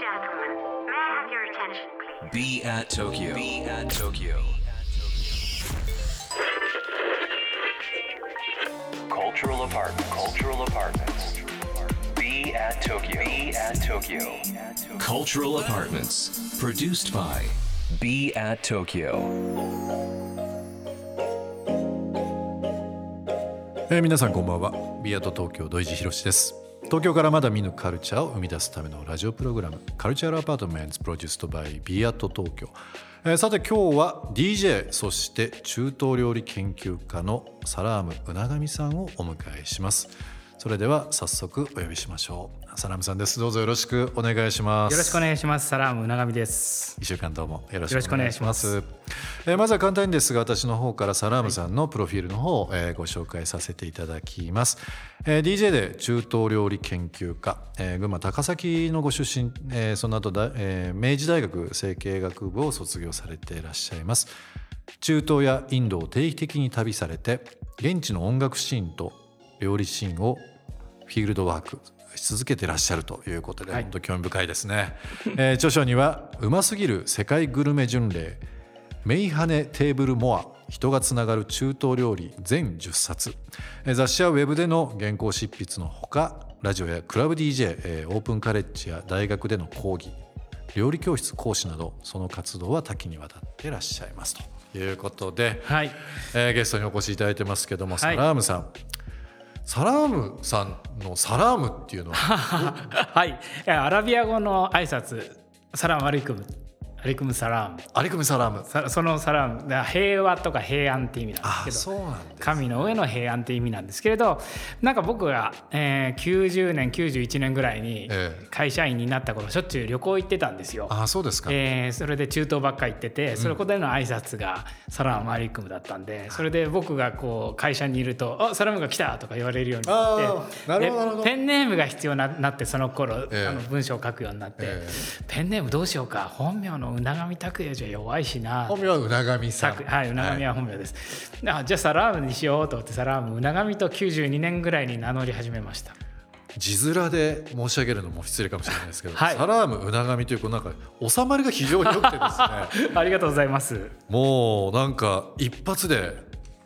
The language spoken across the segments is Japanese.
gentlemen, may I have your attention, please? Be at Tokyo. Be at Tokyo. Cultural apartment. Cultural apartments. Be at Tokyo. Be at Tokyo. Cultural apartments. Produced by Be at Tokyo. えー皆さんこんばんはビアート東京土井地博です東京からまだ見ぬカルチャーを生み出すためのラジオプログラムカルチャーアパートメントプロデュースドバイビアット東京、えーさて今日は DJ そして中東料理研究家のサラームうながみさんをお迎えします。それでは早速お呼びしましょうサラームさんですどうぞよろしくお願いしますよろしくお願いします。サラームうながみです。一週間どうもよろしくお願いしまますす。えーまずは簡単にですが私の方からサラームさんのプロフィールの方を、えーご紹介させていただきます。えー DJ で中東料理研究家、えー群馬高崎のご出身、えーその後だ、えー明治大学成形学部を卒業されていらっしゃいます。中東やインドを定期的に旅されて現地の音楽シーンと料理シーンをフィールドワークし続けていらっしゃるということで、はい本当興味深いですね、えー著書には「うますぎる世界グルメ巡礼メイハネテーブルモア人がつながる中東料理全10冊えー雑誌やウェブでの原稿執筆のほかラジオやクラブ DJ、えーオープンカレッジや大学での講義料理教室講師などその活動は多岐にわたっていらっしゃいますということで、はい。えーゲストにお越しいただいてますけども、いサラームさんサラームさんのサラームっていうのは？はい。アラビア語の挨拶、サラムアリクム。アリクムサラーム。アリクミサラーム。さそのサラーム、平和とか平安って意味なんあですけど。神の上の平安って意味なんですけれどなんか僕が、えー90年91年ぐらいにええ。会社員になった頃しょっちゅう旅行行ってたんですよ。あそうですか、えーそれで中東ばっかり行っててそこでの挨拶が「サラームアリクム」だったんでそれで僕がこう会社にいると「あサラムが来た!」とか言われるようになってペンネームが必要になってその頃、ええ。あの文章を書くようになって、え。ペンネームどうしようか本名のうながみ拓也じゃ弱いしな本名はうながみさんはい、うながみは本名です。あじゃあサラームにしようと思ってサラームうながみと92年ぐらいに名乗り始めました。字面で申し上げるのも失礼かもしれないですけど、はいサラームうながみというこうなんか収まりが非常に良くてですね ありがとうございます。もうなんか一発で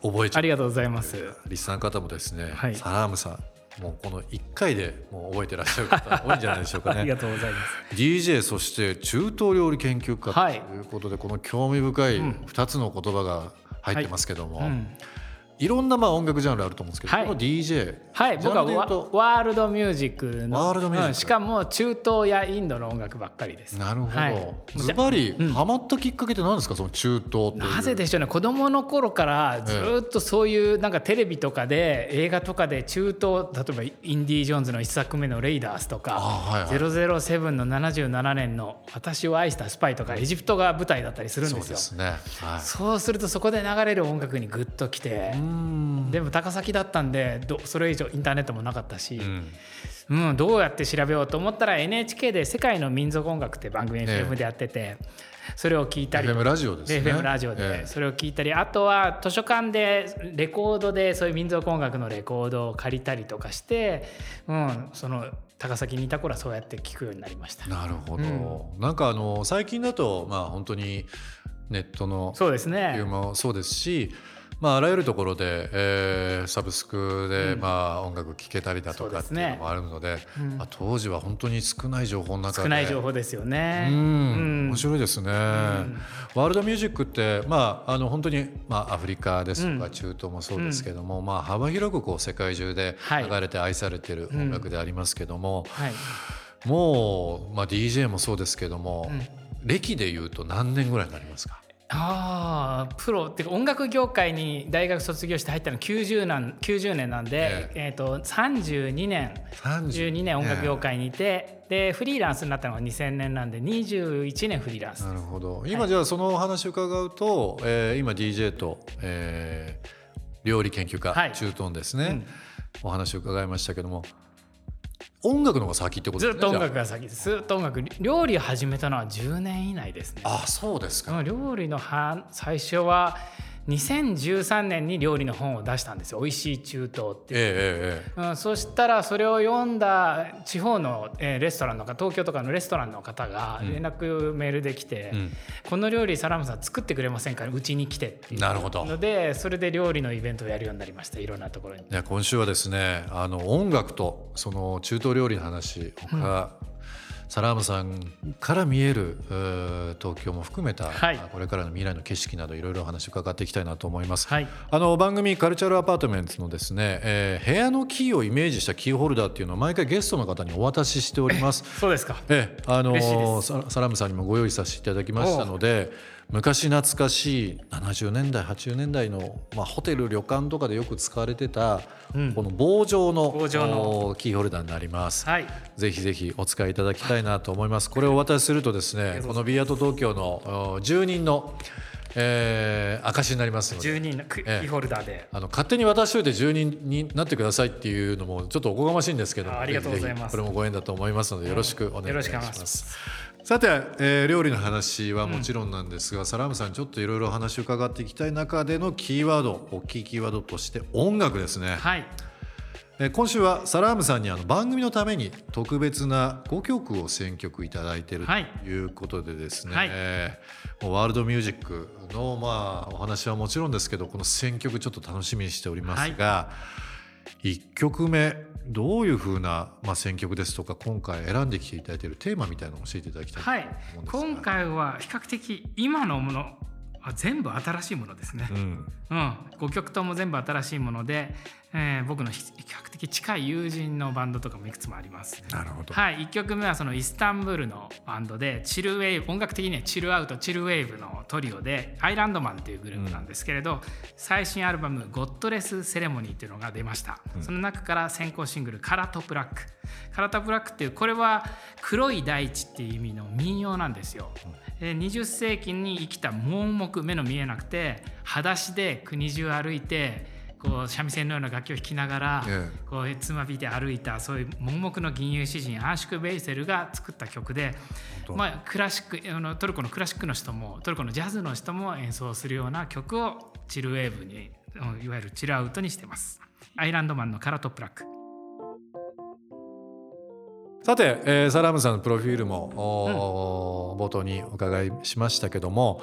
覚えちゃうありがとうございます。リスナーの方もですね、はいサラームさんもうこの1回でもう覚えてらっしゃる方多いんじゃないでしょうかありねがとうございます。DJ そして中東料理研究家とはいいうことで、この興味深い2つの言葉が入ってますけども、うんいろんなまあ音楽ジャンルあると思うんですけど、はい。この DJ はい、僕はワールドミュージックのワールドミュージック。うんしかも中東やインドの音楽ばっかりです。なるほど、はい。ズバリハマったきっかけって何ですか？その中東なぜでしょうね。子供の頃からずっとそういうなんかテレビとかで映画とかで中東例えばインディ・ージョーンズの1作目の「レイダース」とかあはいはい。007の77年の「私を愛したスパイ」とかエジプトが舞台だったりするんそうですよ。ですね。はい。そうするとそこで流れる音楽にグッときてうんでも高崎だったんでどそれ以上インターネットもなかったし、うん。うん、どうやって調べようと思ったら NHK で「世界の民族音楽」って番組え FM でやってて、それを聞いたり FM ラジオですね。FM ラジオええ。でそれを聞いたりあとは図書館でレコードでそういう民族音楽のレコードを借りたりとかして、うん、その高崎にいた頃はそうやって聞くようになりました。なるほど、なんかあの最近だとまあ本当にネットのそうですね。もそうですし、まあ、あらゆるところで、えーサブスクで、まあ、音楽聴けたりだとかっていうのもあるのでまあ、当時は本当に少ない情報の中で。少ない情報ですよね。うん。うん。面白いですね、ワールドミュージックって、まあ、あの本当に、まあ、アフリカですとか中東もそうですけども、まあ、幅広くこう世界中ではい。流れて愛されている音楽でありますけども、はい。もう、まあ、DJ もそうですけども、歴でいうと何年ぐらいになりますか？ああプロっていうか音楽業界に大学卒業して入ったの 90, なん90年なんで、えー、と32年。12年音楽業界にいて、でフリーランスになったのが2000年なんで21年フリーランス。なるほど。今じゃあそのお話を伺うと、えー今 DJ と、えー料理研究家、はい。中東ですね、うん。お話を伺いましたけども音楽の方が先ってことずですねじゃっと音楽が先です。ずっと音楽料理を始めたのは10年以内ですね。ああそうですか、うん料理のは最初は2013年に料理の本を出したんですよ「美味しい中東」って。いう、えええうん、そしたらそれを読んだ地方の、えーレストランの方東京とかのレストランの方が連絡メールで来て、うん。この料理サラムさん作ってくれませんかうちに来てっていう。なるほど。のでそれで料理のイベントをやるようになりました。いろんなところに。いや今週はですねあの音楽とその中東料理の話他、サラームさんから見える東京も含めた、はいこれからの未来の景色などいろいろお話を伺っていきたいなと思います。はいあの番組カルチャルアパートメントのですね、えー部屋のキーをイメージしたキーホルダーっていうのを毎回ゲストの方にお渡ししております。そうですかええ、あのササラムさんにもご用意させていただきましたので昔懐かしい70年代80年代の、まあ、ホテル旅館とかでよく使われてた、この棒状の棒状の。おキーホルダーになります。はい。ぜひぜひお使いいただきたいなと思います。これをお渡しするとですね、このビアート東京のお住人の、えー、証になりますので。10人のクキえ。えーホルダーで、あの勝手に渡しといて住人になってくださいっていうのもちょっとおこがましいんですけどあありがとうございます。これもご縁だと思いますのでよろしくお願いしま願いしますさて、えー料理の話はもちろんなんですが、サラームさんちょっといろいろ話を伺っていきたい中でのキーワード大きいキーワードとして音楽ですね、はい。えー今週はサラームさんにあの番組のために特別な5曲を選曲いただいているはい。ということでですね、はい。えーもうワールドミュージックのまあお話はもちろんですけどこの選曲ちょっと楽しみにしておりますが、1曲目どういうふうな、まあ、選曲ですとか今回選んできていただいているテーマみたいなのを教えていただきたいとはい。今回は比較的今のものは全部新しいものですね。うん。うん、5曲とも全部新しいもので、えー僕の比較的近い友人のバンドとかもいくつもあります。なるほど、はい、1曲目はそのイスタンブールのバンドでチルウェーブ音楽的にはチルアウトチルウェーブのトリオでアイランドマンというグループなんですけれど、最新アルバム「ゴッドレス・セレモニー」というのが出ました、その中から先行シングル「カラト・ブラック」カラト・ブラックっていうこれは黒い大地っていう意味の民謡なんですよ、で20世紀に生きた盲目目の見えなくて裸足で国中歩いてこう三味線のような楽器を弾きながら、ええこうつまびで歩いたそういう盲目の銀融詩人アーシュク・ベイセルが作った曲で、当まあ、クラシックあのトルコのクラシックの人もトルコのジャズの人も演奏するような曲をチルウェーブにうんいわゆるチルアウトにしてます。アイランドマンのカラトプラック。さて、えーサラームさんのプロフィールも、おー冒頭にお伺いしましたけども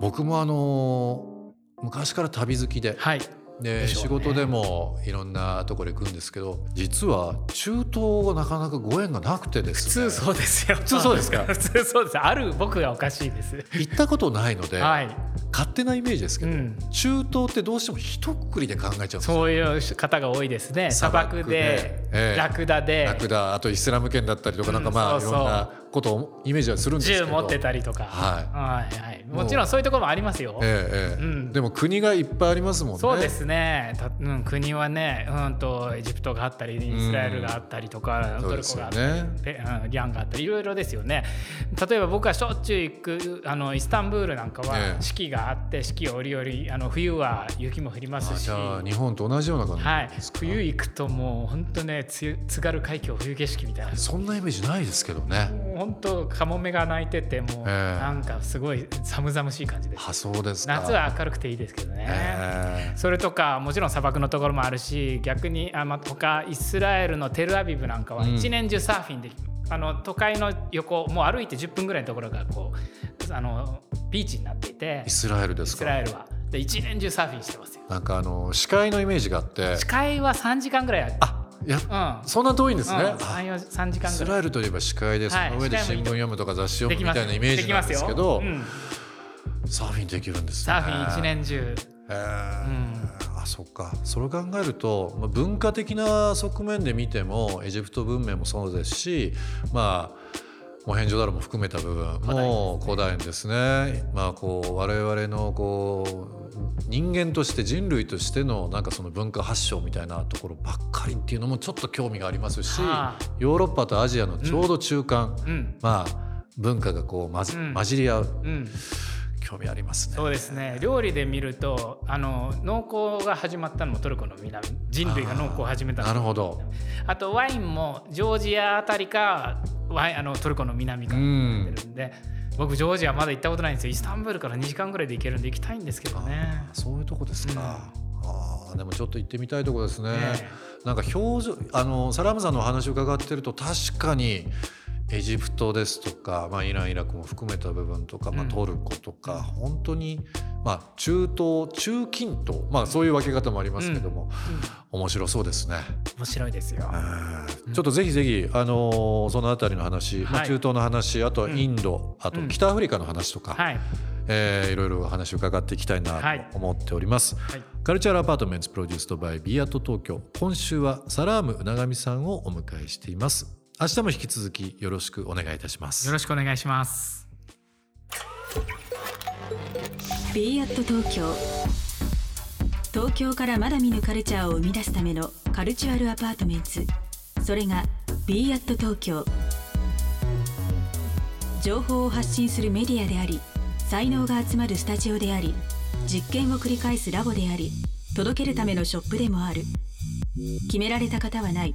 僕もあのー昔から旅好きではい。でね仕事でもいろんなところ行くんですけど実は中東がなかなかご縁がなくてですね普通そうですよ。普通そうですか？普通そうです。ある僕がおかしいです。行ったことないので、はい。勝手なイメージですけど、うん中東ってどうしても一括りで考えちゃうんですよそういう方が多いですね。砂漠で、ええ。ラクダで、ラクダあとイスラム圏だったりとか、うん。なんかまあいそうそう。ろんなことをイメージはするんですけど。銃持ってたりとか、はい。はいはい、もちろんそういうところもありますよ。ええええ。うん。でも国がいっぱいありますもんね。そうですね、たうん、国はね、うん、とエジプトがあったりイスラエルがあったりとか、トルコがあったり、ね。ペうんリャンがあったりいろいろですよね。例えば僕はしょっちゅう行くあのイスタンブールなんかえはえ四季があって四季折々あの冬は雪も降りますし。あじゃあ日本と同じような感じはい。冬行くともう本当ねつ津軽海峡冬景色みたいな。そんなイメージないですけどね。本当カモメが鳴いててもうええ。なんかすごい寒々しい感じです。あそうですか。夏は明るくていいですけどね、えそれとかもちろん砂漠のところもあるし逆にあ、まあ、他イスラエルのテルアビブなんかはうん。一年中サーフィンできる、あの都会の横もう歩いて10分ぐらいのところがこうあのビーチになっていて。イスラエルでイすか。スラエルは。で一年中サーフィンしてますよ。なんかあの視界のイメージがあって。視界は3時間ぐらいあいやうん。そんな遠いんですね、うん、あ 3, 4 3時イ間ぐらい。スラエルといえば視界でそはいの上で新聞読むとか雑誌読むみたいなイメージなんですけでどサーフィンできるんですね。サーフィン一年中。あそっか。それを考えると、まあ、文化的な側面で見てもエジプト文明もそうですしまあモヘンジョダロも含めた部分。も古代ですね。まあこう我々のこう人間として人類としてのなんかその文化発祥みたいなところばっかりっていうのもちょっと興味がありますし、はあ。ヨーロッパとアジアのちょうど中間、うん。まあ文化がこう混じり合う。うん興味ありますね。そうですね。料理で見るとあの農耕が始まったのもトルコの南人類が農耕を始めたなるほど。あとワインもジョージアあたりかワインあのトルコの南から出てるんで、僕ジョージアまだ行ったことないんですよ。イスタンブールから2時間ぐらいで行けるんで行きたいんですけどね。そういうとこですか、うん、あでもちょっと行ってみたいとこですね、ねなんか表情あのサラームさんのお話を伺ってると確かにエジプトですとか、まあ、イランイラクも含めた部分とか、まあ、トルコとか、うん、本当に、まあ、中東中近東、まあ、そういう分け方もありますけども、うん、面白そうですね。面白いですよ、ちょっとぜひぜひ、あのー、その辺りの話、まあ、中東の話あとはインド、あと北アフリカの話とか、はい。えー、いろいろ話を伺っていきたいなと思っております、はい、カルチャーアパートメントプロデュースドバイビアット東京。今週はサラーム長見さんをお迎えしています明日も引き続きよろしくお願いいたします。よろしくお願いします。ビアット東京。東京からまだ見ぬカルチャーを生み出すための cultural apartment それが b アット東京。情報を発信するメディアであり才能が集まるスタジオであり実験を繰り返すラボであり届けるためのショップでもある。決められた型はない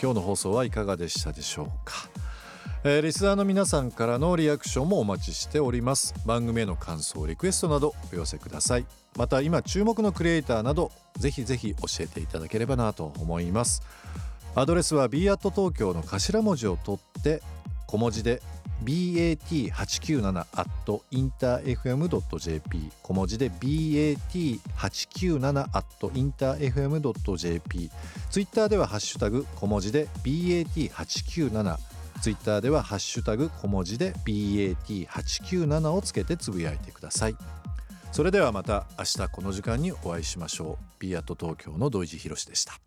今日の放送はいかがでしたでしょうか、えー、リスナーの皆さんからのリアクションもお待ちしております。番組への感想リクエストなどお寄せください。また今注目のクリエイターなどぜひぜひ教えていただければなと思います。アドレスは b アット東京の頭文字を取って小文字で bat897.interfm.jp 小文字で bat897.interfm.jp ツイッターではハッシュタグ小文字で bat897 ツイッターではハッシュタグ小文字で bat897 をつけてつぶやいてください。それではまた明日この時間にお会いしましょう。B アット東京の土井地博でした。